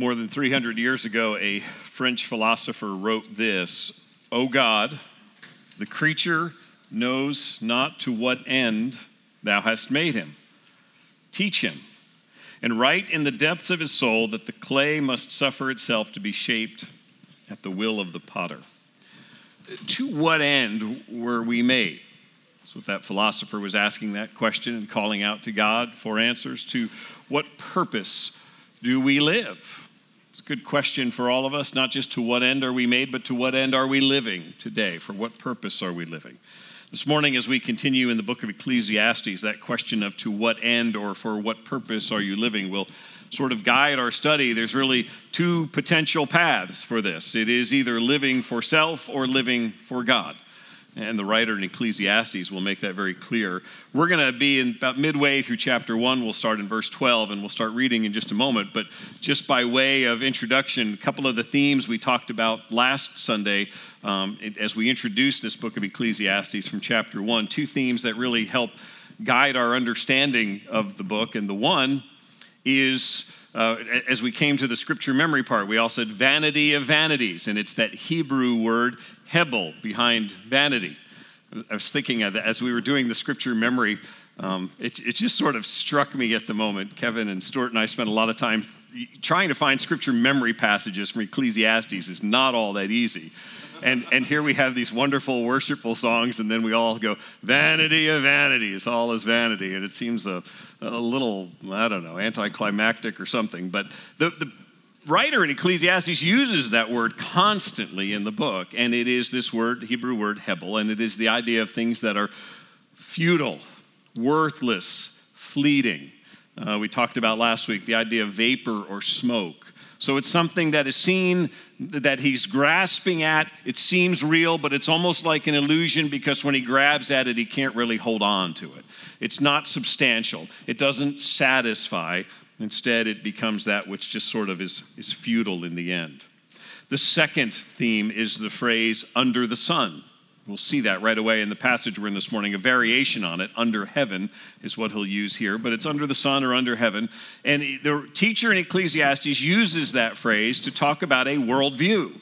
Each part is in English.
More than 300 years ago, a French philosopher wrote this O God, the creature knows not to what end thou hast made him. Teach him, and write in the depths of his soul that the clay must suffer itself to be shaped at the will of the potter. To what end were we made? That's what that philosopher was asking that question and calling out to God for answers. To what purpose do we live? It's a good question for all of us, not just to what end are we made, but to what end are we living today? For what purpose are we living? This morning, as we continue in the book of Ecclesiastes, that question of to what end or for what purpose are you living will sort of guide our study. There's really two potential paths for this it is either living for self or living for God and the writer in Ecclesiastes will make that very clear. We're going to be in about midway through chapter 1. We'll start in verse 12 and we'll start reading in just a moment. But just by way of introduction, a couple of the themes we talked about last Sunday um, as we introduced this book of Ecclesiastes from chapter 1, two themes that really help guide our understanding of the book. And the one is. Uh, as we came to the scripture memory part, we all said vanity of vanities, and it's that Hebrew word Hebel behind vanity. I was thinking that as we were doing the scripture memory, um, it, it just sort of struck me at the moment. Kevin and Stuart and I spent a lot of time trying to find scripture memory passages from Ecclesiastes is not all that easy. And, and here we have these wonderful worshipful songs, and then we all go, Vanity of vanities, all is vanity. And it seems a, a little, I don't know, anticlimactic or something. But the, the, writer in Ecclesiastes uses that word constantly in the book, and it is this word, Hebrew word hebel, and it is the idea of things that are futile, worthless, fleeting. Uh, we talked about last week the idea of vapor or smoke. So it's something that is seen that he's grasping at. It seems real, but it's almost like an illusion because when he grabs at it, he can't really hold on to it. It's not substantial, it doesn't satisfy. Instead, it becomes that which just sort of is, is futile in the end. The second theme is the phrase under the sun. We'll see that right away in the passage we're in this morning. A variation on it, under heaven, is what he'll use here, but it's under the sun or under heaven. And the teacher in Ecclesiastes uses that phrase to talk about a worldview.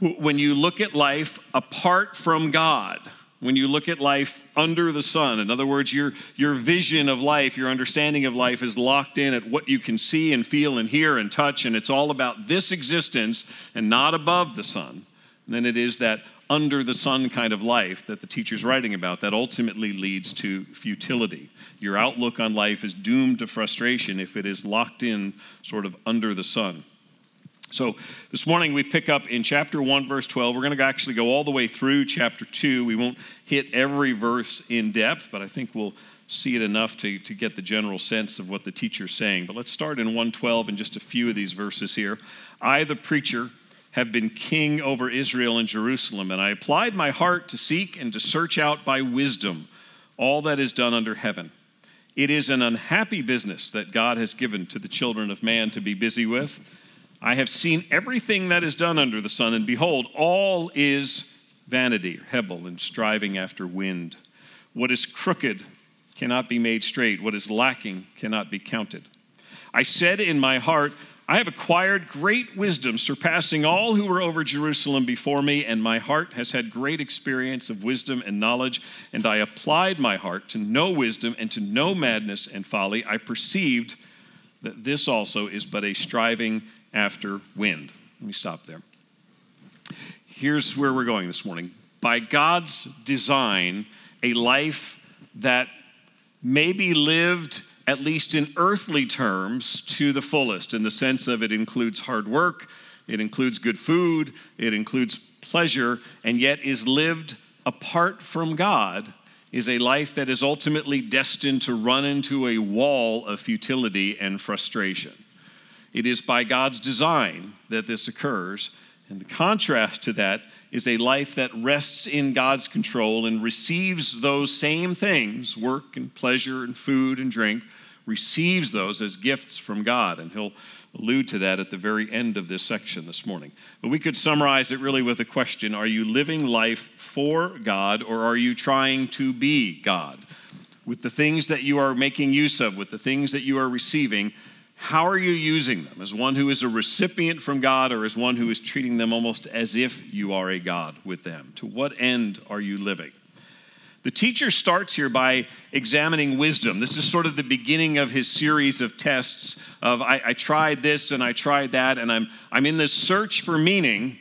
When you look at life apart from God, when you look at life under the sun. In other words, your, your vision of life, your understanding of life is locked in at what you can see and feel and hear and touch, and it's all about this existence and not above the sun. And then it is that under the sun kind of life that the teacher's writing about that ultimately leads to futility. Your outlook on life is doomed to frustration if it is locked in sort of under the sun. So this morning we pick up in chapter 1, verse 12. We're going to actually go all the way through chapter 2. We won't hit every verse in depth, but I think we'll see it enough to, to get the general sense of what the teacher's saying. But let's start in 112 and just a few of these verses here. I, the preacher, have been king over Israel and Jerusalem, and I applied my heart to seek and to search out by wisdom all that is done under heaven. It is an unhappy business that God has given to the children of man to be busy with. I have seen everything that is done under the sun, and behold, all is vanity, or hebel, and striving after wind. What is crooked cannot be made straight, what is lacking cannot be counted. I said in my heart, I have acquired great wisdom, surpassing all who were over Jerusalem before me, and my heart has had great experience of wisdom and knowledge. And I applied my heart to know wisdom and to know madness and folly. I perceived that this also is but a striving after wind. Let me stop there. Here's where we're going this morning. By God's design, a life that may be lived, at least in earthly terms, to the fullest, in the sense of it includes hard work, it includes good food, it includes pleasure, and yet is lived apart from God, is a life that is ultimately destined to run into a wall of futility and frustration. It is by God's design that this occurs. And the contrast to that is a life that rests in God's control and receives those same things work and pleasure and food and drink receives those as gifts from God. And he'll allude to that at the very end of this section this morning. But we could summarize it really with a question Are you living life for God or are you trying to be God? With the things that you are making use of, with the things that you are receiving, how are you using them? As one who is a recipient from God or as one who is treating them almost as if you are a God with them? To what end are you living? The teacher starts here by examining wisdom. This is sort of the beginning of his series of tests of I, I tried this and I tried that, and I'm, I'm in this search for meaning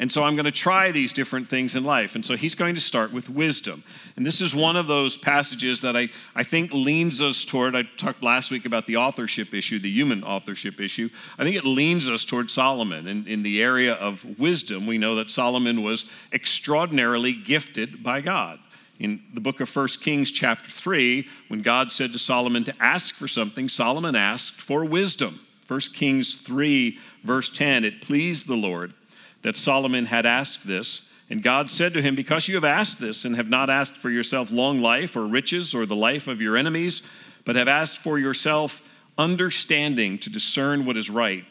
and so I'm going to try these different things in life. And so he's going to start with wisdom. And this is one of those passages that I, I think leans us toward. I talked last week about the authorship issue, the human authorship issue. I think it leans us toward Solomon. And in the area of wisdom, we know that Solomon was extraordinarily gifted by God. In the book of 1 Kings, chapter 3, when God said to Solomon to ask for something, Solomon asked for wisdom. 1 Kings 3, verse 10, it pleased the Lord that Solomon had asked this. And God said to him, Because you have asked this and have not asked for yourself long life or riches or the life of your enemies, but have asked for yourself understanding to discern what is right,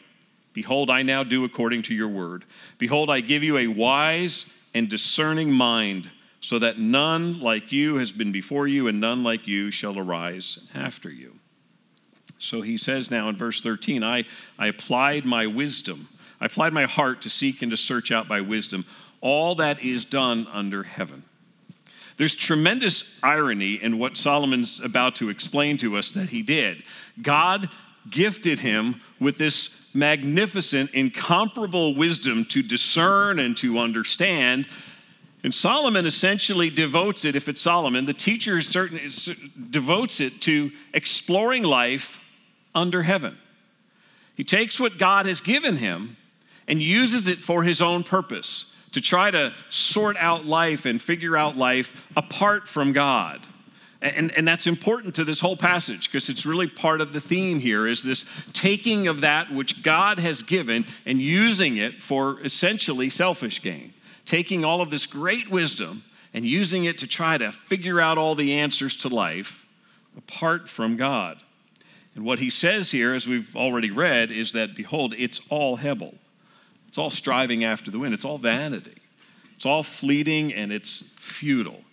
behold, I now do according to your word. Behold, I give you a wise and discerning mind, so that none like you has been before you, and none like you shall arise after you. So he says now in verse 13, I, I applied my wisdom I applied my heart to seek and to search out by wisdom all that is done under heaven. There's tremendous irony in what Solomon's about to explain to us that he did. God gifted him with this magnificent, incomparable wisdom to discern and to understand. And Solomon essentially devotes it, if it's Solomon, the teacher certainly devotes it to exploring life under heaven. He takes what God has given him and uses it for his own purpose to try to sort out life and figure out life apart from God. And, and that's important to this whole passage because it's really part of the theme here is this taking of that which God has given and using it for essentially selfish gain. Taking all of this great wisdom and using it to try to figure out all the answers to life apart from God. And what he says here, as we've already read, is that, behold, it's all Hebel. It's all striving after the wind, it's all vanity. It's all fleeting and it's futile.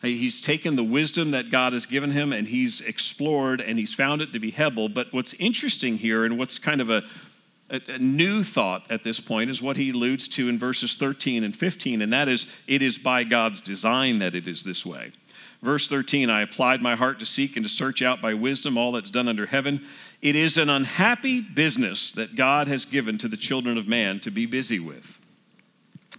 He's taken the wisdom that God has given him and he's explored and he's found it to be Hebel. But what's interesting here and what's kind of a, a, a, new thought at this point is what he alludes to in verses 13 and 15, and that is, it is by God's design that it is this way. Verse 13 I applied my heart to seek and to search out by wisdom all that's done under heaven. It is an unhappy business that God has given to the children of man to be busy with.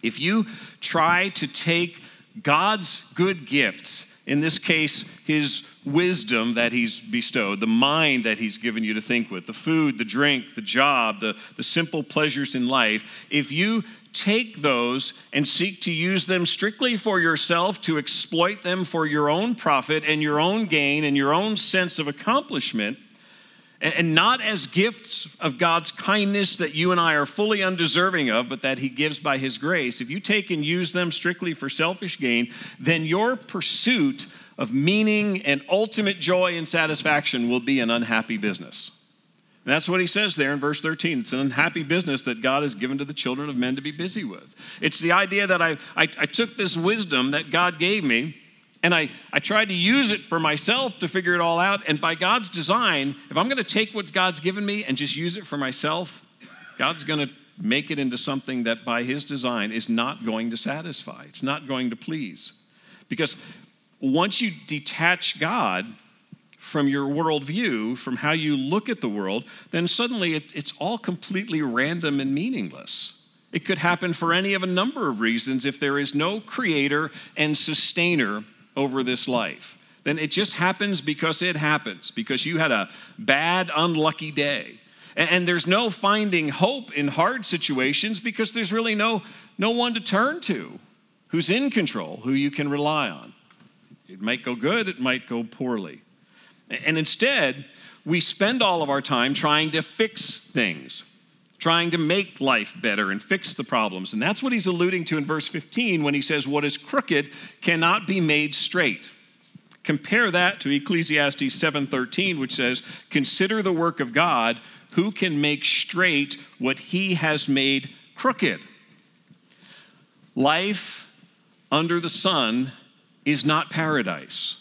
If you try to take God's good gifts, in this case, his wisdom that he's bestowed, the mind that he's given you to think with, the food, the drink, the job, the, the simple pleasures in life, if you take those and seek to use them strictly for yourself, to exploit them for your own profit and your own gain and your own sense of accomplishment, and not as gifts of God's kindness that you and I are fully undeserving of, but that He gives by His grace, if you take and use them strictly for selfish gain, then your pursuit of meaning and ultimate joy and satisfaction will be an unhappy business. And that's what he says there in verse 13. It's an unhappy business that God has given to the children of men to be busy with. It's the idea that I, I, I took this wisdom that God gave me and I, I tried to use it for myself to figure it all out. And by God's design, if I'm going to take what God's given me and just use it for myself, God's going to make it into something that by His design is not going to satisfy. It's not going to please. Because once you detach God from your worldview, from how you look at the world, then suddenly it, it's all completely random and meaningless. It could happen for any of a number of reasons if there is no creator and sustainer over this life. Then it just happens because it happens, because you had a bad, unlucky day. And, there's no finding hope in hard situations because there's really no, no one to turn to who's in control, who you can rely on. It might go good, it might go poorly. And instead, we spend all of our time trying to fix things, trying to make life better and fix the problems. And that's what he's alluding to in verse 15 when he says, What is crooked cannot be made straight. Compare that to Ecclesiastes 7:13 which says, "Consider the work of God, who can make straight what he has made crooked." Life under the sun is not paradise.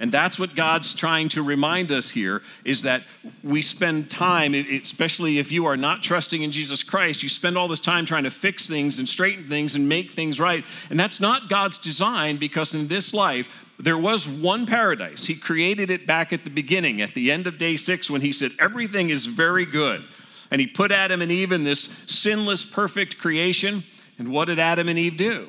And that's what God's trying to remind us here is that we spend time, especially if you are not trusting in Jesus Christ, you spend all this time trying to fix things and straighten things and make things right. And that's not God's design because in this life, there was one paradise. He created it back at the beginning, at the end of day six, when he said, Everything is very good. And he put Adam and Eve in this sinless, perfect creation. And what did Adam and Eve do?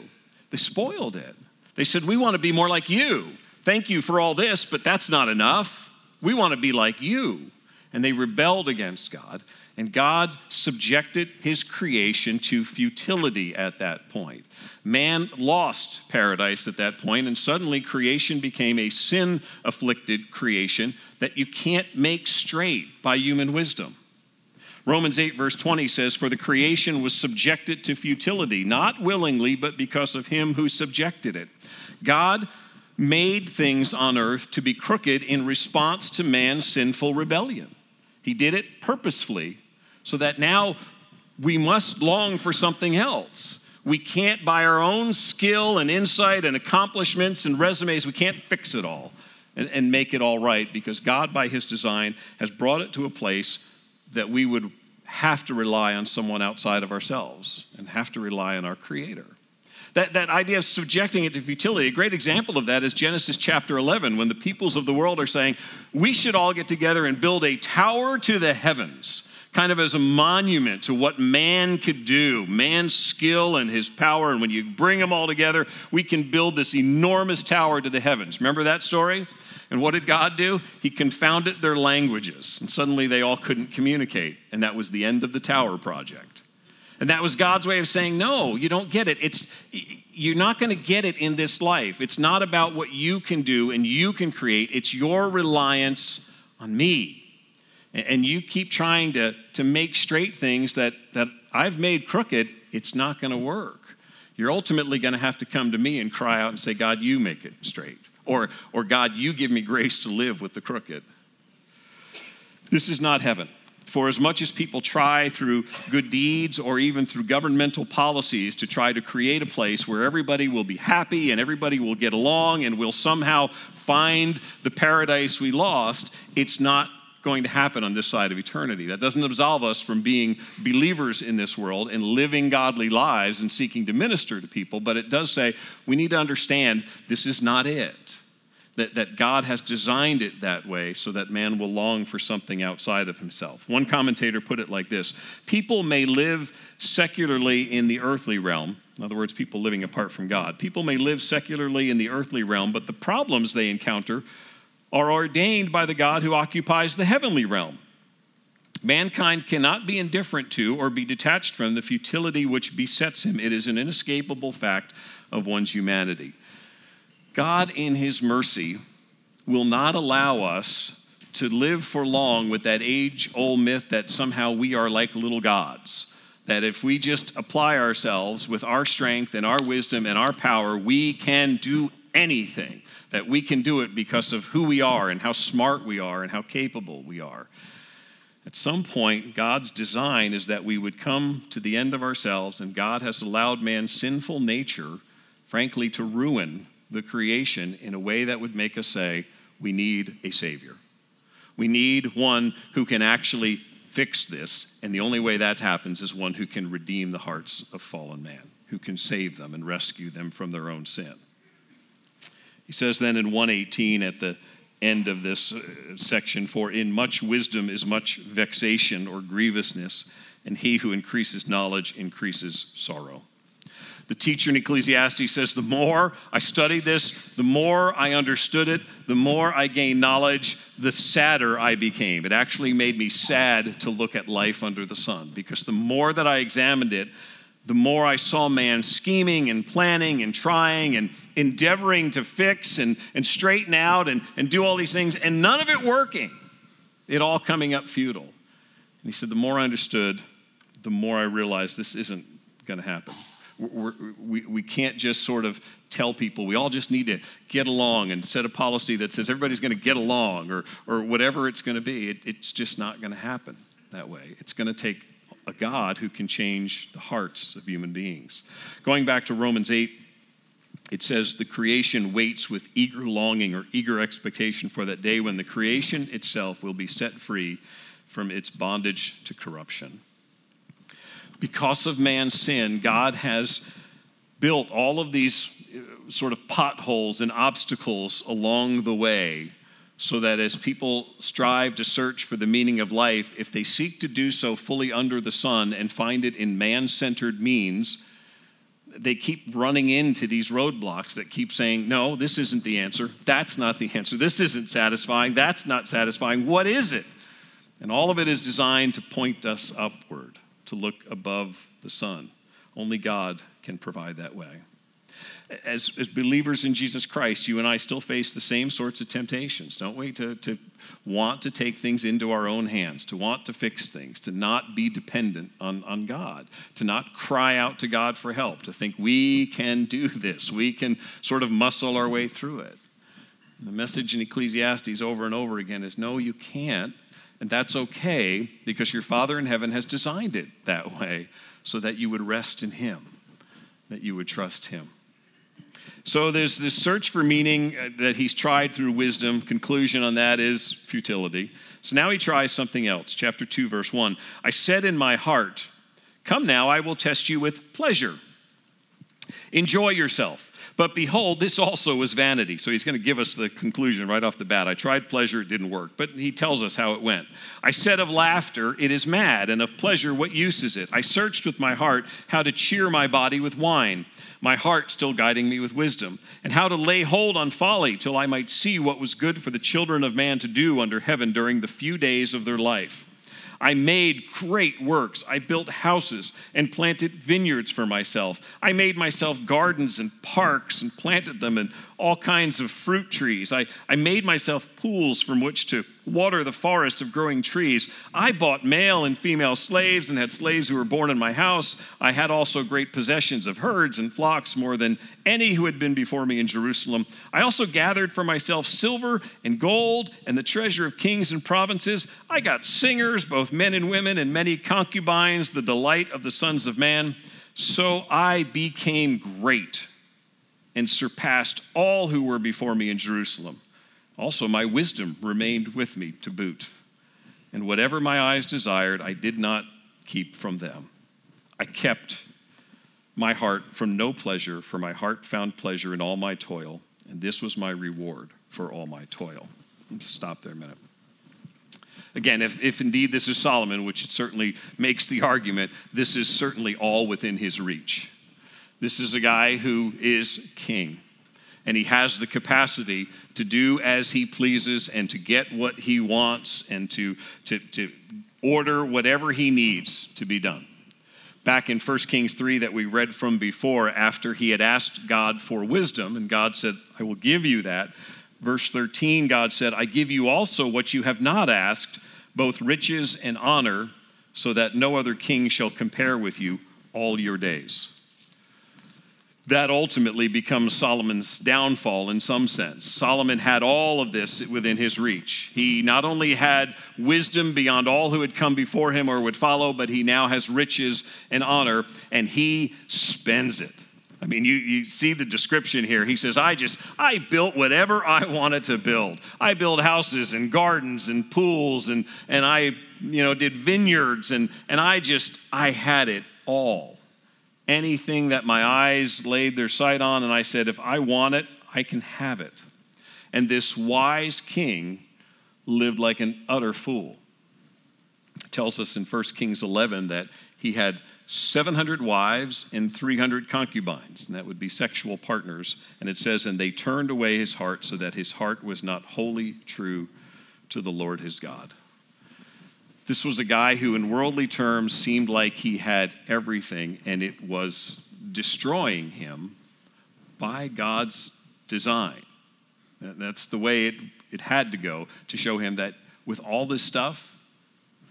They spoiled it. They said, We want to be more like you. Thank you for all this, but that's not enough. We want to be like you. And they rebelled against God, and God subjected his creation to futility at that point. Man lost paradise at that point, and suddenly creation became a sin afflicted creation that you can't make straight by human wisdom. Romans 8, verse 20 says, For the creation was subjected to futility, not willingly, but because of him who subjected it. God made things on earth to be crooked in response to man's sinful rebellion. He did it purposefully so that now we must long for something else. We can't, by our own skill and insight and accomplishments and resumes, we can't fix it all and, and make it all right because God, by His design, has brought it to a place that we would have to rely on someone outside of ourselves and have to rely on our Creator. That, that idea of subjecting it to futility, a great example of that is Genesis chapter 11, when the peoples of the world are saying, we should all get together and build a tower to the heavens, kind of as a monument to what man could do, man's skill and his power. And when you bring them all together, we can build this enormous tower to the heavens. Remember that story? And what did God do? He confounded their languages, and suddenly they all couldn't communicate. And that was the end of the tower project. And that was God's way of saying, no, you don't get it. It's, you're not going to get it in this life. It's not about what you can do and you can create, it's your reliance on me. And you keep trying to, to make straight things that, that I've made crooked, it's not going to work. You're ultimately going to have to come to me and cry out and say, God, you make it straight. Or, or God, you give me grace to live with the crooked. This is not heaven. For as much as people try through good deeds or even through governmental policies to try to create a place where everybody will be happy and everybody will get along and will somehow find the paradise we lost, it's not going to happen on this side of eternity. That doesn't absolve us from being believers in this world and living godly lives and seeking to minister to people, but it does say we need to understand this is not it that, that God has designed it that way so that man will long for something outside of himself. One commentator put it like this People may live secularly in the earthly realm. In other words, people living apart from God. People may live secularly in the earthly realm, but the problems they encounter are ordained by the God who occupies the heavenly realm. Mankind cannot be indifferent to or be detached from the futility which besets him. It is an inescapable fact of one's humanity. God, in His mercy, will not allow us to live for long with that age old myth that somehow we are like little gods. That if we just apply ourselves with our strength and our wisdom and our power, we can do anything. That we can do it because of who we are and how smart we are and how capable we are. At some point, God's design is that we would come to the end of ourselves, and God has allowed man's sinful nature, frankly, to ruin the creation in a way that would make us say, we need a Savior. We need one who can actually fix this, and the only way that happens is one who can redeem the hearts of fallen man, who can save them and rescue them from their own sin. He says then in 118 at the end of this uh, section, For in much wisdom is much vexation or grievousness, and he who increases knowledge increases sorrow. The teacher in Ecclesiastes says, The more I studied this, the more I understood it, the more I gained knowledge, the sadder I became. It actually made me sad to look at life under the sun because the more that I examined it, the more I saw man scheming and planning and trying and endeavoring to fix and, and straighten out and, and do all these things, and none of it working. It all coming up futile. And he said, The more I understood, the more I realized this isn't going to happen we're, we, we can't just sort of tell people we all just need to get along and set a policy that says everybody's going to get along or, or whatever it's going to be. It, it's just not going to happen that way. It's going to take a God who can change the hearts of human beings. Going back to Romans 8, it says the creation waits with eager longing or eager expectation for that day when the creation itself will be set free from its bondage to corruption. Because of man's sin, God has built all of these uh, sort of potholes and obstacles along the way so that as people strive to search for the meaning of life, if they seek to do so fully under the sun and find it in man centered means, they keep running into these roadblocks that keep saying, No, this isn't the answer. That's not the answer. This isn't satisfying. That's not satisfying. What is it? And all of it is designed to point us upward, to look above the sun. Only God can provide that way. As, as believers in Jesus Christ, you and I still face the same sorts of temptations, don't we? To, to want to take things into our own hands, to want to fix things, to not be dependent on, on God, to not cry out to God for help, to think we can do this, we can sort of muscle our way through it. The message in Ecclesiastes over and over again is no, you can't. And that's okay because your Father in heaven has designed it that way so that you would rest in Him, that you would trust Him. So there's this search for meaning uh, that he's tried through wisdom. Conclusion on that is futility. So now he tries something else. Chapter 2, verse 1. I said in my heart, Come now, I will test you with pleasure. Enjoy yourself. But behold, this also was vanity. So he's going to give us the conclusion right off the bat. I tried pleasure, it didn't work. But he tells us how it went. I said of laughter, it is mad, and of pleasure, what use is it? I searched with my heart how to cheer my body with wine, my heart still guiding me with wisdom, and how to lay hold on folly till I might see what was good for the children of man to do under heaven during the few days of their life. I made great works. I built houses and planted vineyards for myself. I made myself gardens and parks and planted them and all kinds of fruit trees. I, I made myself pools from which to water the forest of growing trees. I bought male and female slaves and had slaves who were born in my house. I had also great possessions of herds and flocks, more than any who had been before me in Jerusalem. I also gathered for myself silver and gold and the treasure of kings and provinces. I got singers, both men and women, and many concubines, the delight of the sons of man. So I became great and surpassed all who were before me in Jerusalem. Also, my wisdom remained with me to boot. And whatever my eyes desired, I did not keep from them. I kept my heart from no pleasure, for my heart found pleasure in all my toil, and this was my reward for all my toil. Stop there a minute. Again, if, if indeed this is Solomon, which it certainly makes the argument, this is certainly all within his reach. This is a guy who is king, and he has the capacity to do as he pleases and to get what he wants and to, to, to order whatever he needs to be done. Back in 1 Kings 3 that we read from before, after he had asked God for wisdom, and God said, I will give you that. Verse 13, God said, I give you also what you have not asked, both riches and honor, so that no other king shall compare with you all your days that ultimately becomes Solomon's downfall in some sense. Solomon had all of this within his reach. He not only had wisdom beyond all who had come before him or would follow, but he now has riches and honor, and he spends it. I mean, you, you see the description here. He says, I just, I built whatever I wanted to build. I built houses and gardens and pools and, and I, you know, did vineyards and, and I just, I had it all anything that my eyes laid their sight on, and I said, If I want it, I can have it. And this wise king lived like an utter fool. It tells us in 1 Kings 11 that he had 700 wives and 300 concubines, and that would be sexual partners. And it says, And they turned away his heart so that his heart was not wholly true to the Lord his God. This was a guy who, in worldly terms, seemed like he had everything, and it was destroying him by God's design. That's the way it, it had to go to show him that with all this stuff,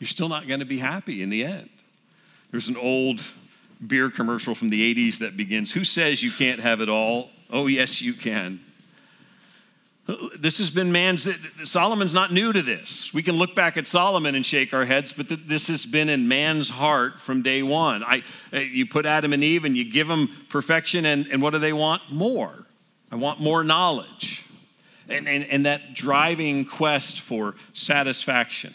you're still not going to be happy in the end. There's an old beer commercial from the 80s that begins Who says you can't have it all? Oh, yes, you can. This has been man's, Solomon's not new to this. We can look back at Solomon and shake our heads, but this has been in man's heart from day one. I, uh, you put Adam and Eve and you give them perfection, and, and what do they want? More. I want more knowledge. And, and, and that driving quest for satisfaction.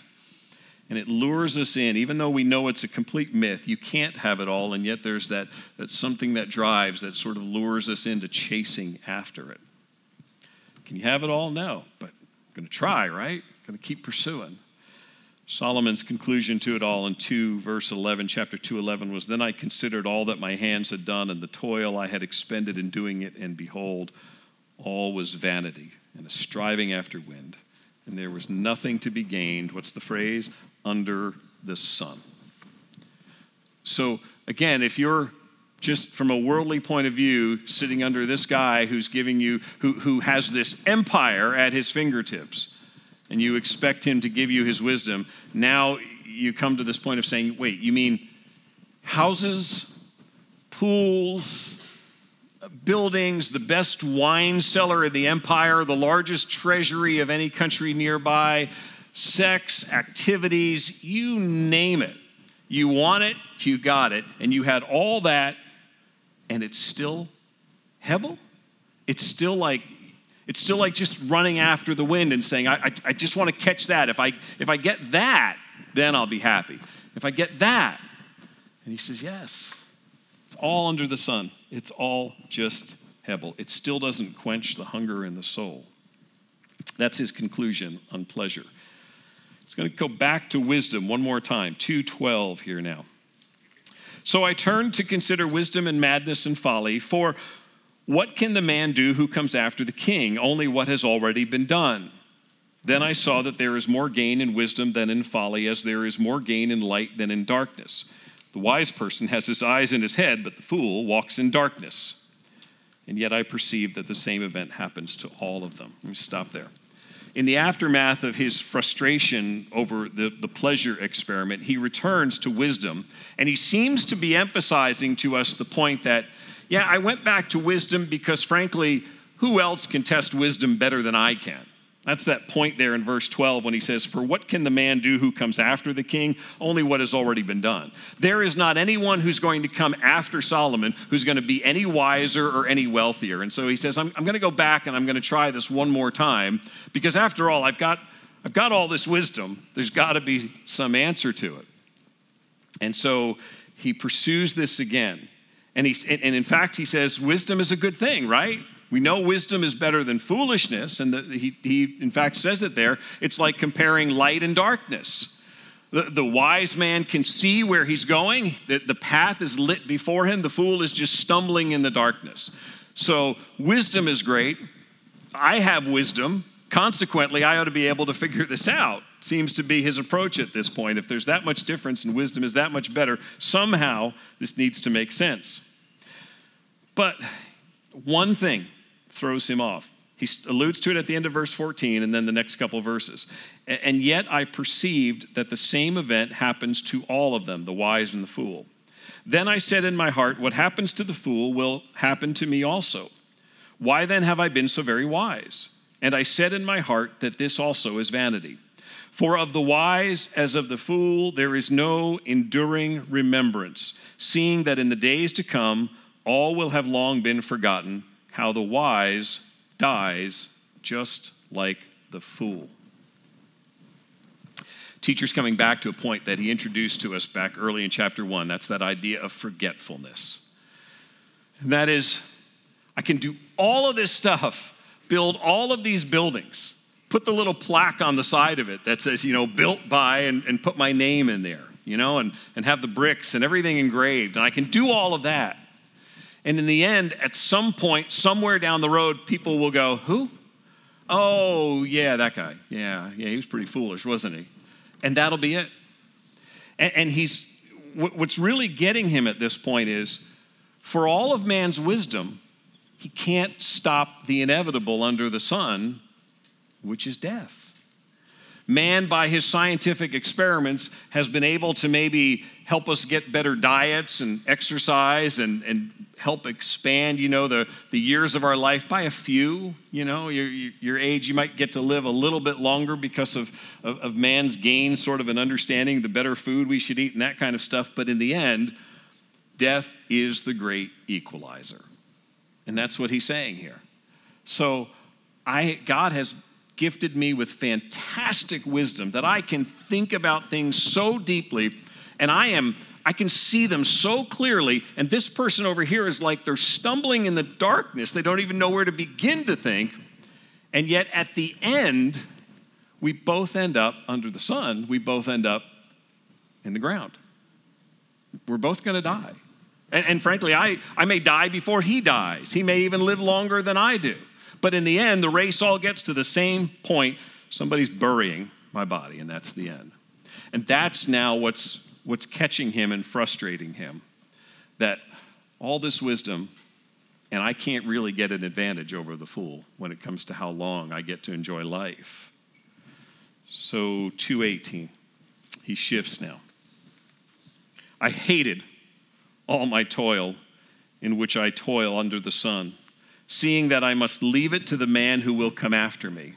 And it lures us in, even though we know it's a complete myth. You can't have it all, and yet there's that, that something that drives, that sort of lures us into chasing after it. Can you have it all? No, but I'm going to try, right? I'm Going to keep pursuing. Solomon's conclusion to it all in 2 verse 11 chapter 2:11 was then I considered all that my hands had done and the toil I had expended in doing it and behold all was vanity and a striving after wind and there was nothing to be gained what's the phrase under the sun. So again if you're just from a worldly point of view sitting under this guy who's giving you who, who has this empire at his fingertips and you expect him to give you his wisdom, now you come to this point of saying, wait, you mean houses, pools, buildings, the best wine cellar in the empire, the largest treasury of any country nearby, sex, activities, you name it. You want it, you got it, and you had all that, and it's still Hebel? It's still like it's still like just running after the wind and saying, I, I, I just want to catch that. If I, if I get that, then I'll be happy. If I get that. And he says, Yes. It's all under the sun. It's all just Hebel. It still doesn't quench the hunger in the soul. That's his conclusion on pleasure. He's going to go back to wisdom one more time. 212 here now. So I turned to consider wisdom and madness and folly, for what can the man do who comes after the king? Only what has already been done. Then I saw that there is more gain in wisdom than in folly, as there is more gain in light than in darkness. The wise person has his eyes in his head, but the fool walks in darkness. And yet I perceive that the same event happens to all of them. Let me stop there. In the aftermath of his frustration over the, the pleasure experiment, he returns to wisdom, and he seems to be emphasizing to us the point that yeah, I went back to wisdom because, frankly, who else can test wisdom better than I can? That's that point there in verse 12 when he says, For what can the man do who comes after the king? Only what has already been done. There is not anyone who's going to come after Solomon who's going to be any wiser or any wealthier. And so he says, I'm, I'm going to go back and I'm going to try this one more time because, after all, I've got, I've got all this wisdom. There's got to be some answer to it. And so he pursues this again. And, he, and in fact, he says, wisdom is a good thing, right? We know wisdom is better than foolishness. And the, he, he, in fact, says it there. It's like comparing light and darkness. The, the wise man can see where he's going, the, the path is lit before him. The fool is just stumbling in the darkness. So, wisdom is great. I have wisdom. Consequently, I ought to be able to figure this out. Seems to be his approach at this point. If there's that much difference and wisdom is that much better, somehow this needs to make sense. But one thing throws him off. He alludes to it at the end of verse 14 and then the next couple verses. And yet I perceived that the same event happens to all of them, the wise and the fool. Then I said in my heart, What happens to the fool will happen to me also. Why then have I been so very wise? And I said in my heart that this also is vanity. For of the wise as of the fool there is no enduring remembrance, seeing that in the days to come, all will have long been forgotten, how the wise dies just like the fool. Teacher's coming back to a point that he introduced to us back early in chapter one. That's that idea of forgetfulness. And that is, I can do all of this stuff, build all of these buildings, put the little plaque on the side of it that says, you know, built by, and, and put my name in there, you know, and, and have the bricks and everything engraved. And I can do all of that. And in the end, at some point, somewhere down the road, people will go, Who? Oh, yeah, that guy. Yeah, yeah, he was pretty foolish, wasn't he? And that'll be it. And, and he's, what's really getting him at this point is for all of man's wisdom, he can't stop the inevitable under the sun, which is death man, by his scientific experiments, has been able to maybe help us get better diets and exercise and, and help expand, you know, the, the years of our life by a few. You know, your, your age, you might get to live a little bit longer because of, of, of man's gain, sort of an understanding, the better food we should eat and that kind of stuff. But in the end, death is the great equalizer. And that's what he's saying here. So I, God has gifted me with fantastic wisdom that I can think about things so deeply and I am I can see them so clearly and this person over here is like they're stumbling in the darkness. They don't even know where to begin to think. And yet at the end we both end up under the sun. We both end up in the ground. We're both going to die. And, and frankly, I, I may die before he dies. He may even live longer than I do. But in the end, the race all gets to the same point. Somebody's burying my body, and that's the end. And that's now what's, what's catching him and frustrating him. That all this wisdom, and I can't really get an advantage over the fool when it comes to how long I get to enjoy life. So 218, he shifts now. I hated all my toil in which I toil under the sun seeing that I must leave it to the man who will come after me.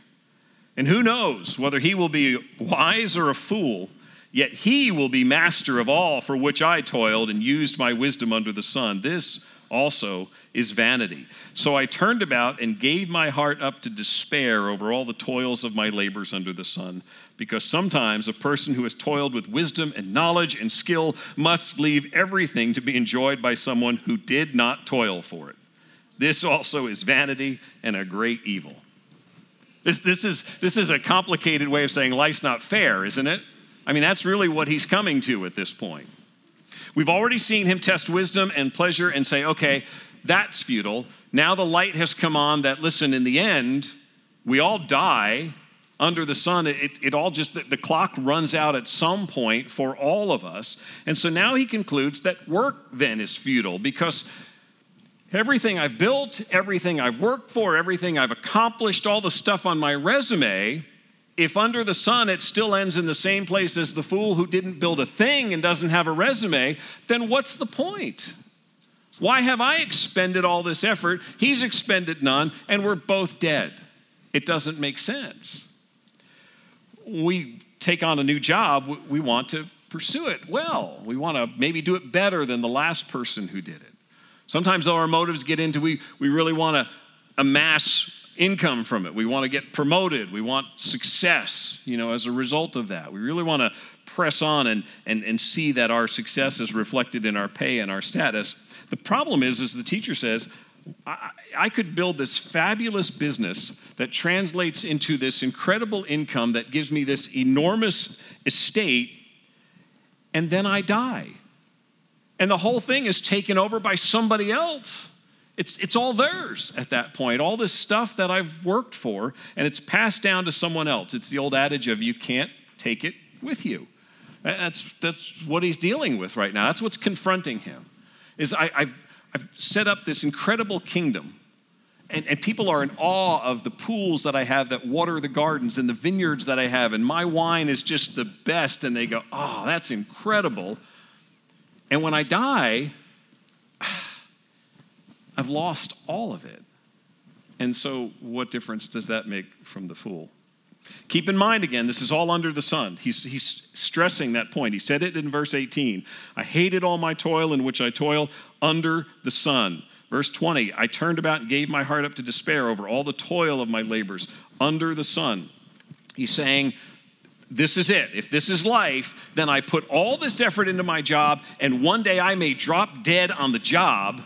And who knows whether he will be wise or a fool, yet he will be master of all for which I toiled and used my wisdom under the sun. This also is vanity. So I turned about and gave my heart up to despair over all the toils of my labors under the sun, because sometimes a person who has toiled with wisdom and knowledge and skill must leave everything to be enjoyed by someone who did not toil for it. This also is vanity and a great evil. This, this, is, this is a complicated way of saying life's not fair, isn't it? I mean, that's really what he's coming to at this point. We've already seen him test wisdom and pleasure and say, okay, that's futile. Now the light has come on that, listen, in the end, we all die under the sun. It, it all just, the, the clock runs out at some point for all of us. And so now he concludes that work then is futile because Everything I've built, everything I've worked for, everything I've accomplished, all the stuff on my resume, if under the sun it still ends in the same place as the fool who didn't build a thing and doesn't have a resume, then what's the point? Why have I expended all this effort? He's expended none, and we're both dead. It doesn't make sense. We take on a new job, we want to pursue it well. We want to maybe do it better than the last person who did it. Sometimes our motives get into we, we really want to amass income from it. We want to get promoted. We want success, you know, as a result of that. We really want to press on and, and, and see that our success is reflected in our pay and our status. The problem is, as the teacher says, I, I could build this fabulous business that translates into this incredible income that gives me this enormous estate, and then I die and the whole thing is taken over by somebody else. It's, it's all theirs at that point, all this stuff that I've worked for, and it's passed down to someone else. It's the old adage of you can't take it with you. That's, that's what he's dealing with right now. That's what's confronting him. Is I, I've, I've set up this incredible kingdom, and, and people are in awe of the pools that I have that water the gardens and the vineyards that I have, and my wine is just the best, and they go, oh, that's incredible. And when I die, I've lost all of it. And so, what difference does that make from the fool? Keep in mind again, this is all under the sun. He's, he's stressing that point. He said it in verse 18 I hated all my toil in which I toil under the sun. Verse 20 I turned about and gave my heart up to despair over all the toil of my labors under the sun. He's saying, this is it. If this is life, then I put all this effort into my job, and one day I may drop dead on the job,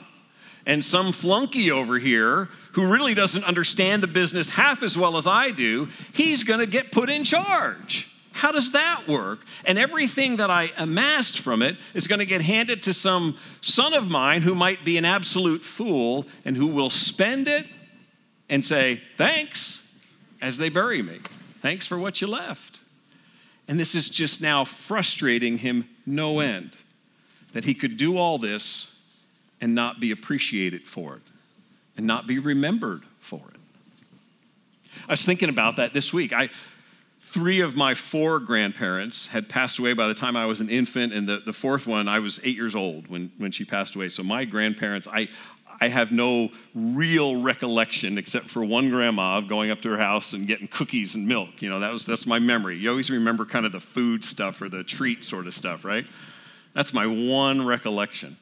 and some flunky over here who really doesn't understand the business half as well as I do, he's going to get put in charge. How does that work? And everything that I amassed from it is going to get handed to some son of mine who might be an absolute fool and who will spend it and say, Thanks, as they bury me. Thanks for what you left. And this is just now frustrating him no end that he could do all this and not be appreciated for it and not be remembered for it. I was thinking about that this week. I, three of my four grandparents had passed away by the time I was an infant, and the, the fourth one, I was eight years old when, when she passed away. So my grandparents, I, I have no real recollection except for one grandma of going up to her house and getting cookies and milk. You know, that was that's my memory. You always remember kind of the food stuff or the treat sort of stuff, right? That's my one recollection.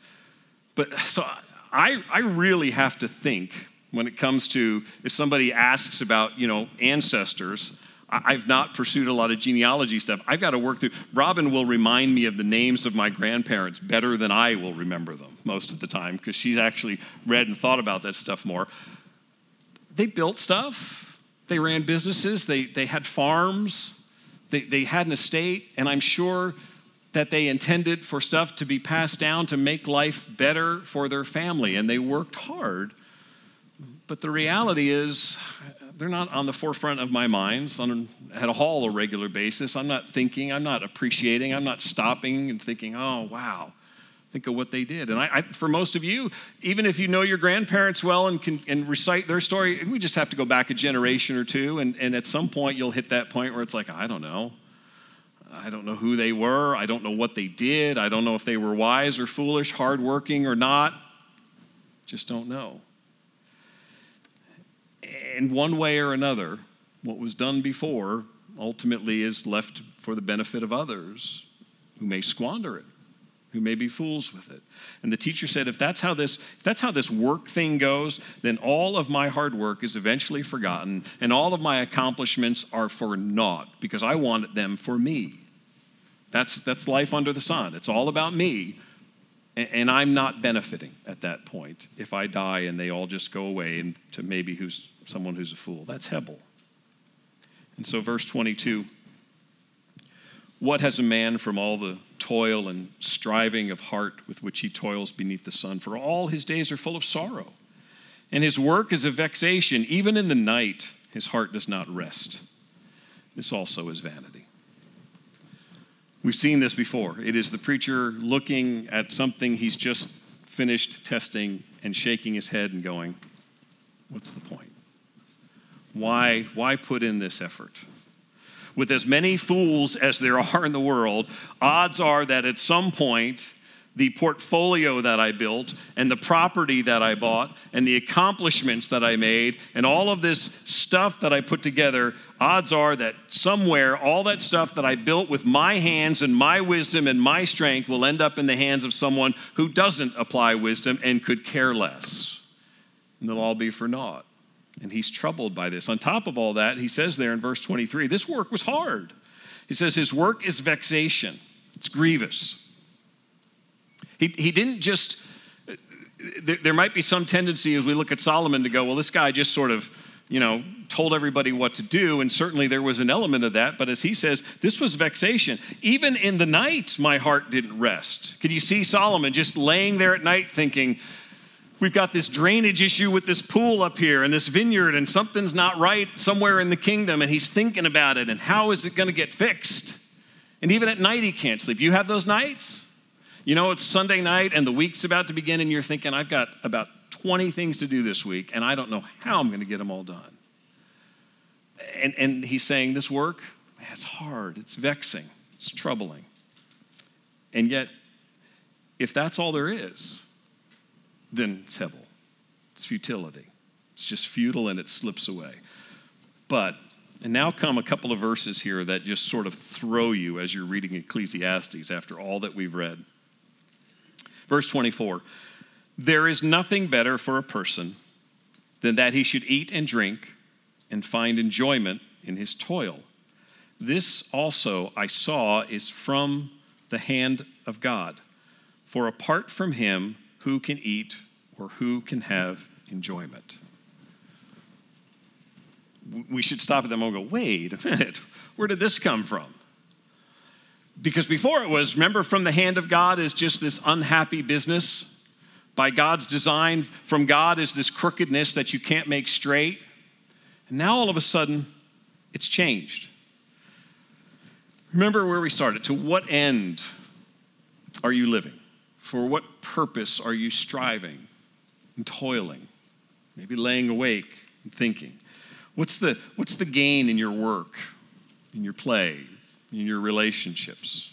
But so I, I really have to think when it comes to if somebody asks about, you know, ancestors. I've not pursued a lot of genealogy stuff. I've got to work through. Robin will remind me of the names of my grandparents better than I will remember them most of the time because she's actually read and thought about that stuff more. They built stuff, they ran businesses, they, they had farms, they, they had an estate, and I'm sure that they intended for stuff to be passed down to make life better for their family, and they worked hard. But the reality is, they're not on the forefront of my minds on, at a all a regular basis. I'm not thinking, I'm not appreciating, I'm not stopping and thinking, oh, wow, think of what they did. And I, I, for most of you, even if you know your grandparents well and can and recite their story, we just have to go back a generation or two. And, and at some point, you'll hit that point where it's like, I don't know. I don't know who they were. I don't know what they did. I don't know if they were wise or foolish, hardworking or not. Just don't know in one way or another, what was done before ultimately is left for the benefit of others who may squander it who may be fools with it. And the teacher said if that's how this that's how this work thing goes then all of my hard work is eventually forgotten and all of my accomplishments are for naught because i wanted them for me. That's that's life under the sun. It's all about me and, and i'm not benefiting at that point. If i die and they all just go away and to maybe who's someone who's a fool. That's Hebel. And so, verse 22 What has a man from all the toil and striving of heart with which he toils beneath the sun? For all his days are full of sorrow, and his work is a vexation. Even in the night, his heart does not rest. This also is vanity. We've seen this before. It is the preacher looking at something he's just finished testing and shaking his head and going, What's the point? Why, why put in this effort? With as many fools as there are in the world, odds are that at some point, the portfolio that I built and the property that I bought and the accomplishments that I made and all of this stuff that I put together, odds are that somewhere all that stuff that I built with my hands and my wisdom and my strength will end up in the hands of someone who doesn't apply wisdom and could care less. And they'll all be for naught. And he's troubled by this. On top of all that, he says there in verse 23 this work was hard. He says his work is vexation, it's grievous. He, he didn't just, there, there might be some tendency as we look at Solomon to go, well, this guy just sort of, you know, told everybody what to do, and certainly there was an element of that. But as he says, this was vexation. Even in the night, my heart didn't rest. Can you see Solomon just laying there at night thinking, we've got this drainage issue with this pool up here and this vineyard, and something's not right somewhere in the kingdom, and he's thinking about it, and how is it going to get fixed? And even at night, he can't sleep. You have those nights? You know, it's Sunday night, and the week's about to begin, and you're thinking, I've got about 20 things to do this week, and I don't know how I'm going to get them all done. And, and he's saying, This work, man, it's hard, it's vexing, it's troubling. And yet, if that's all there is, then it's Hebel. It's futility. It's just futile and it slips away. But, and now come a couple of verses here that just sort of throw you as you're reading Ecclesiastes after all that we've read. Verse 24 There is nothing better for a person than that he should eat and drink and find enjoyment in his toil. This also I saw is from the hand of God. For apart from him, who can eat or who can have enjoyment? We should stop at them and go, wait a minute, where did this come from? Because before it was, remember, from the hand of God is just this unhappy business. By God's design, from God is this crookedness that you can't make straight. And now all of a sudden, it's changed. Remember where we started. To what end are you living? For what purpose are you striving and toiling? Maybe laying awake and thinking. What's the, what's the gain in your work, in your play, in your relationships?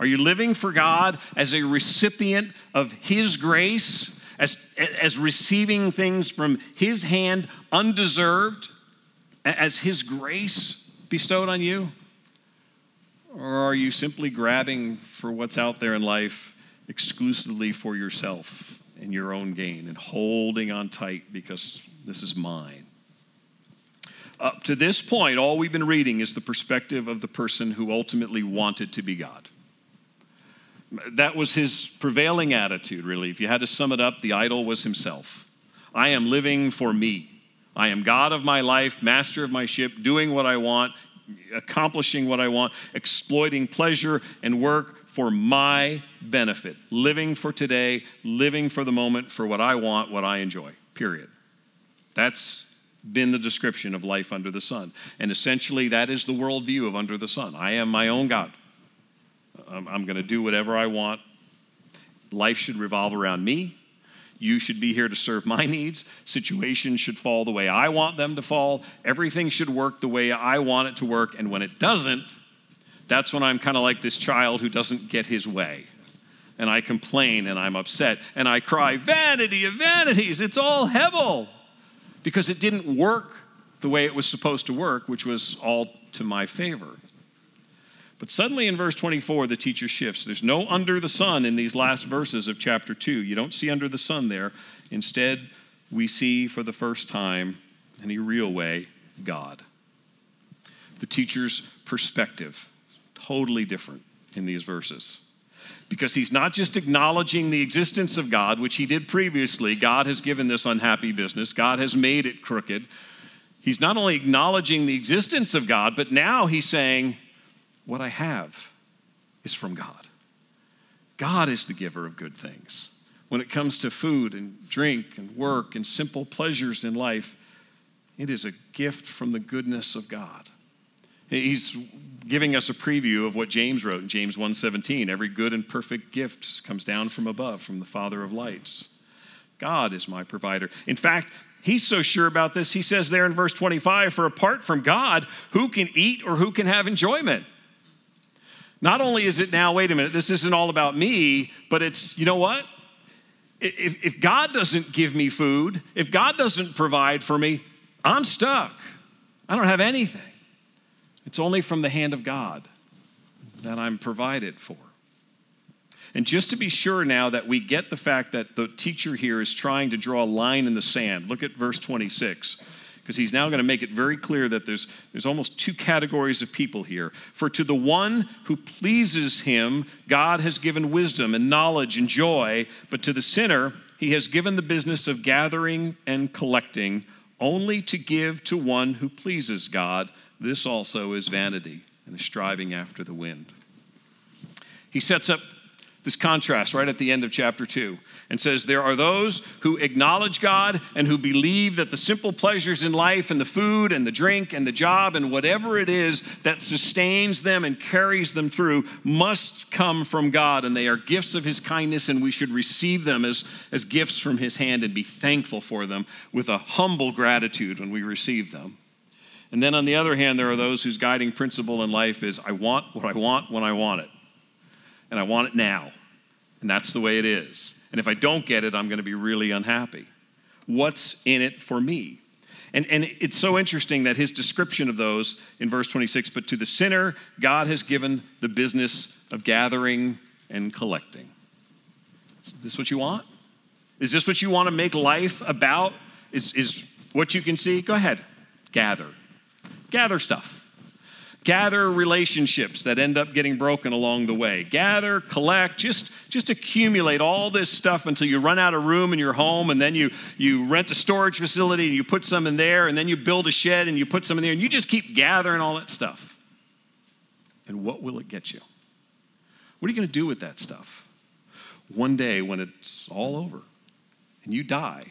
Are you living for God as a recipient of His grace, as, as receiving things from His hand undeserved, as His grace bestowed on you? Or are you simply grabbing for what's out there in life exclusively for yourself and your own gain and holding on tight because this is mine. Up to this point, all we've been reading is the perspective of the person who ultimately wanted to be God. That was his prevailing attitude, really. If you had to sum it up, the idol was himself. I am living for me. I am God of my life, master of my ship, doing what I want, accomplishing what I want, exploiting pleasure and work for my benefit, living for today, living for the moment, for what I want, what I enjoy, period. That's been the description of life under the sun. And essentially, that is the worldview of under the sun. I am my own God. I'm, I'm going to do whatever I want. Life should revolve around me. You should be here to serve my needs. Situations should fall the way I want them to fall. Everything should work the way I want it to work. And when it doesn't, that's when I'm kind of like this child who doesn't get his way. And I complain and I'm upset and I cry, Vanity of vanities, it's all Hebel. Because it didn't work the way it was supposed to work, which was all to my favor. But suddenly in verse 24, the teacher shifts. There's no under the sun in these last verses of chapter 2. You don't see under the sun there. Instead, we see for the first time, in a real way, God. The teacher's perspective, totally different in these verses. Because he's not just acknowledging the existence of God, which he did previously. God has given this unhappy business, God has made it crooked. He's not only acknowledging the existence of God, but now he's saying, what I have is from God. God is the giver of good things. When it comes to food and drink and work and simple pleasures in life, it is a gift from the goodness of God. He's giving us a preview of what James wrote in James 1:17, every good and perfect gift comes down from above from the Father of lights. God is my provider. In fact, he's so sure about this, he says there in verse 25, for apart from God, who can eat or who can have enjoyment? Not only is it now, wait a minute, this isn't all about me, but it's, you know what? If, if God doesn't give me food, if God doesn't provide for me, I'm stuck. I don't have anything. It's only from the hand of God that I'm provided for. And just to be sure now that we get the fact that the teacher here is trying to draw a line in the sand, look at verse 26 because he's now going to make it very clear that there's, there's almost two categories of people here. For to the one who pleases him, God has given wisdom and knowledge and joy, but to the sinner, he has given the business of gathering and collecting only to give to one who pleases God. This also is vanity and a striving after the wind. He sets up this contrast right at the end of chapter 2 and says there are those who acknowledge God and who believe that the simple pleasures in life and the food and the drink and the job and whatever it is that sustains them and carries them through must come from God and they are gifts of His kindness and we should receive them as, as gifts from His hand and be thankful for them with a humble gratitude when we receive them. And then on the other hand, there are those whose guiding principle in life is I want what I want when I want it. And I want it now. And that's the way it is. And if I don't get it, I'm going to be really unhappy. What's in it for me? And, and it's so interesting that his description of those in verse 26 but to the sinner, God has given the business of gathering and collecting. Is this what you want? Is this what you want to make life about? Is, is what you can see? Go ahead, gather. Gather stuff. Gather relationships that end up getting broken along the way. Gather, collect, just, just accumulate all this stuff until you run out of room in your home, and then you, you rent a storage facility and you put some in there, and then you build a shed and you put some in there, and you just keep gathering all that stuff. And what will it get you? What are you going to do with that stuff? One day when it's all over and you die,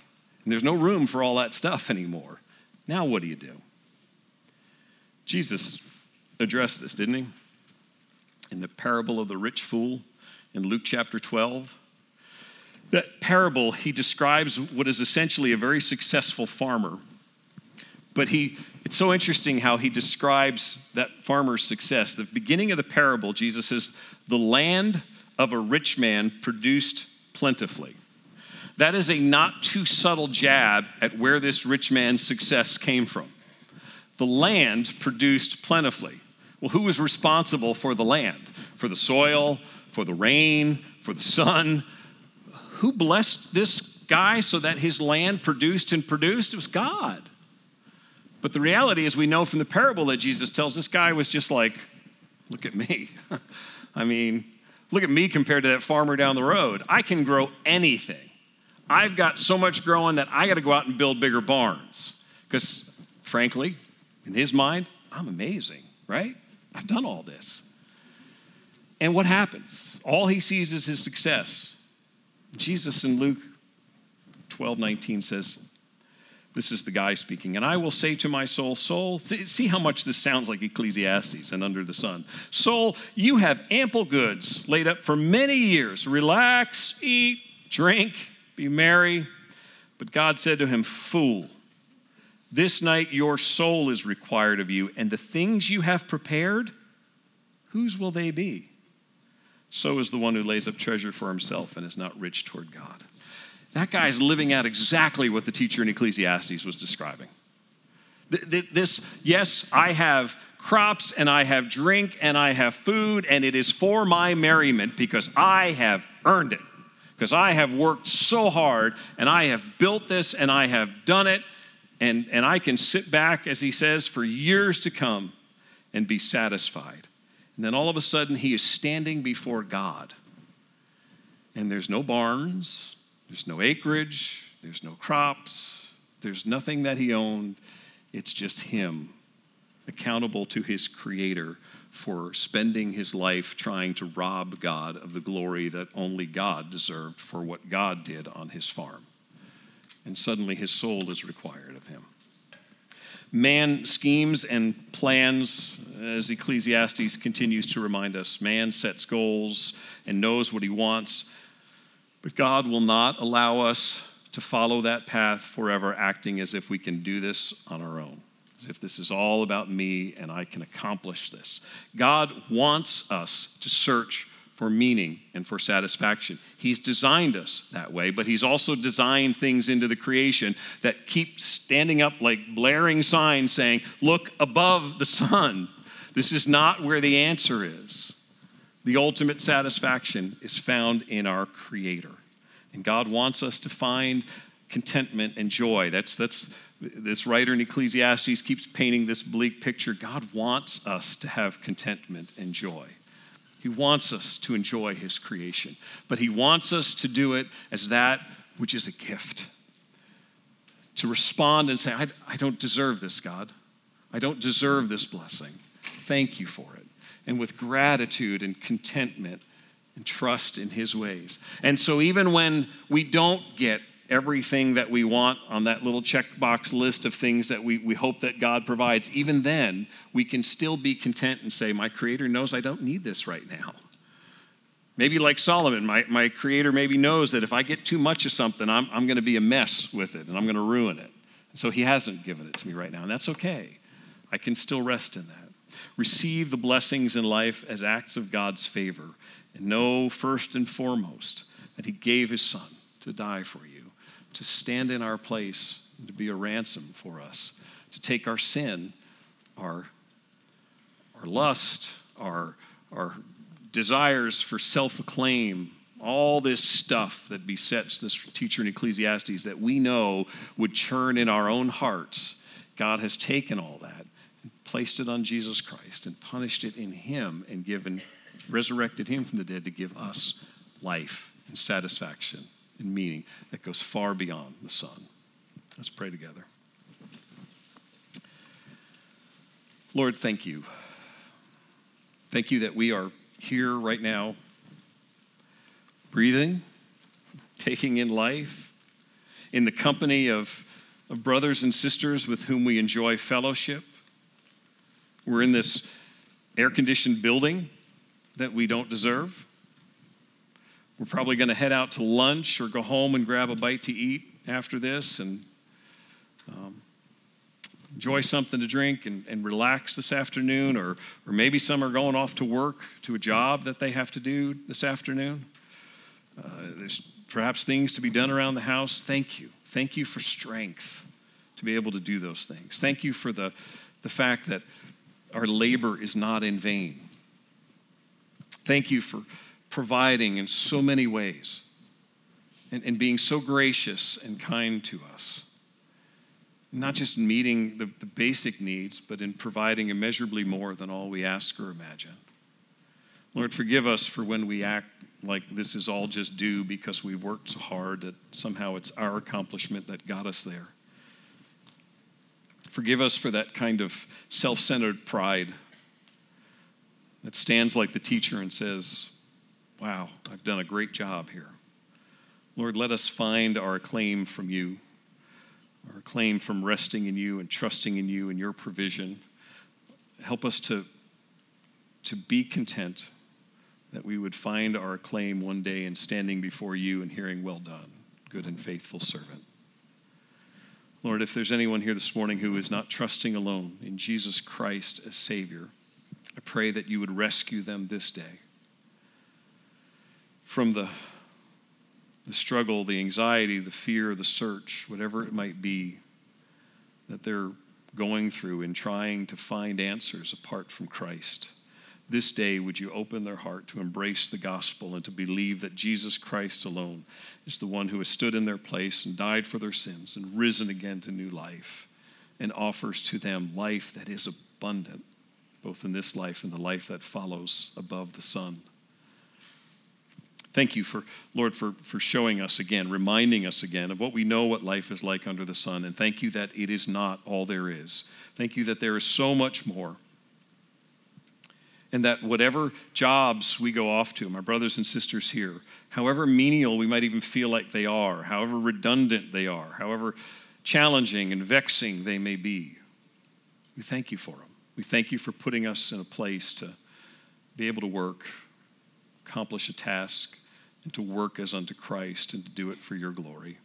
and there's no room for all that stuff anymore, now what do you do? Jesus addressed this, didn't he? In the parable of the rich fool in Luke chapter 12. That parable, he describes what is essentially a very successful farmer. But he, it's so interesting how he describes that farmer's success. The beginning of the parable, Jesus says, The land of a rich man produced plentifully. That is a not too subtle jab at where this rich man's success came from. The land produced plentifully. Well, who was responsible for the land? For the soil, for the rain, for the sun? who blessed this guy so that his land produced and produced? It was God. But the reality is, we know from the parable that Jesus tells, this guy was just like, look at me. I mean, look at me compared to that farmer down the road. I can grow anything. I've got so much growing that I got to go out and build bigger barns. Because, frankly, in his mind, I'm amazing, right? I've done all this. And what happens? All he sees is his success. Jesus in Luke 12 19 says, This is the guy speaking, and I will say to my soul, Soul, see how much this sounds like Ecclesiastes and under the sun. Soul, you have ample goods laid up for many years. Relax, eat, drink, be merry. But God said to him, Fool, this night your soul is required of you, and the things you have prepared, whose will they be? So is the one who lays up treasure for himself and is not rich toward God. That guy's living out exactly what the teacher in Ecclesiastes was describing. This, yes, I have crops and I have drink and I have food, and it is for my merriment because I have earned it. Because I have worked so hard and I have built this and I have done it, and, and I can sit back, as he says, for years to come and be satisfied. And then all of a sudden, he is standing before God. And there's no barns, there's no acreage, there's no crops, there's nothing that he owned. It's just him, accountable to his creator for spending his life trying to rob God of the glory that only God deserved for what God did on his farm. And suddenly his soul is required of him. Man schemes and plans, as Ecclesiastes continues to remind us. Man sets goals and knows what he wants, but God will not allow us to follow that path forever, acting as if we can do this on our own, as if this is all about me and I can accomplish this. God wants us to search for meaning and for satisfaction. He's designed us that way, but He's also designed things into the creation that keep standing up like blaring signs saying, Look above the sun. This is not where the answer is. The ultimate satisfaction is found in our Creator. And God wants us to find contentment and joy. That's, that's this writer in Ecclesiastes keeps painting this bleak picture. God wants us to have contentment and joy. He wants us to enjoy His creation, but He wants us to do it as that which is a gift. To respond and say, I, I don't deserve this, God. I don't deserve this blessing. Thank you for it. And with gratitude and contentment and trust in His ways. And so, even when we don't get everything that we want on that little checkbox list of things that we, we hope that God provides, even then, we can still be content and say, My Creator knows I don't need this right now. Maybe like Solomon, my, my Creator maybe knows that if I get too much of something, I'm, I'm going to be a mess with it and I'm going to ruin it. so He hasn't given it to me right now, and that's okay. I can still rest in that. Receive the blessings in life as acts of God's favor, and know first and foremost that He gave His Son to die for you to stand in our place to be a ransom for us, to take our sin, our, our lust, our, our desires for self acclaim, all this stuff that besets this teacher in Ecclesiastes that we know would churn in our own hearts. God has taken all that placed it on Jesus Christ and punished it in Him and given, resurrected Him from the dead to give us life and satisfaction and meaning that goes far beyond the sun. Let's pray together. Lord, thank you. Thank you that we are here right now, breathing, taking in life, in the company of, of brothers and sisters with whom we enjoy fellowship. We're in this air conditioned building that we don't deserve. We're probably going to head out to lunch or go home and grab a bite to eat after this and um, enjoy something to drink and, and relax this afternoon. Or, or maybe some are going off to work to a job that they have to do this afternoon. Uh, there's perhaps things to be done around the house. Thank you. Thank you for strength to be able to do those things. Thank you for the, the fact that our labor is not in vain. Thank you for providing in so many ways. and, and being so gracious and kind to us. Not just meeting the, the basic needs, but in providing immeasurably more than all we ask or imagine. Lord, forgive us for when we act like this is all just due because we worked so hard that somehow it's our accomplishment that got us there. Forgive us for that kind of self centered pride that stands like the teacher and says, Wow, I've done a great job here. Lord, let us find our claim from you, our claim from resting in you and trusting in you and your provision. Help us to, to be content that we would find our claim one day in standing before you and hearing, Well done, good and faithful servant. Lord, if there's anyone here this morning who is not trusting alone in Jesus Christ as Savior, I pray that you would rescue them this day from the, the struggle, the anxiety, the fear, the search, whatever it might be that they're going through in trying to find answers apart from Christ. This day, would you open their heart to embrace the gospel and to believe that Jesus Christ alone is the one who has stood in their place and died for their sins and risen again to new life and offers to them life that is abundant, both in this life and the life that follows above the sun. Thank you for, Lord, for, for showing us again, reminding us again of what we know what life is like under the sun. And thank you that it is not all there is. Thank you that there is so much more and that whatever jobs we go off to, my brothers and sisters here, however menial we might even feel like they are, however redundant they are, however challenging and vexing they may be, we thank you for them. We thank you for putting us in a place to be able to work, accomplish a task, and to work as unto Christ and to do it for your glory.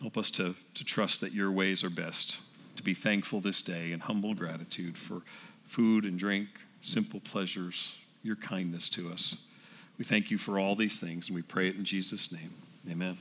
Help us to, to trust that your ways are best, to be thankful this day in humble gratitude for food and drink simple pleasures, your kindness to us. We thank you for all these things, and we pray it in Jesus' name. Amen.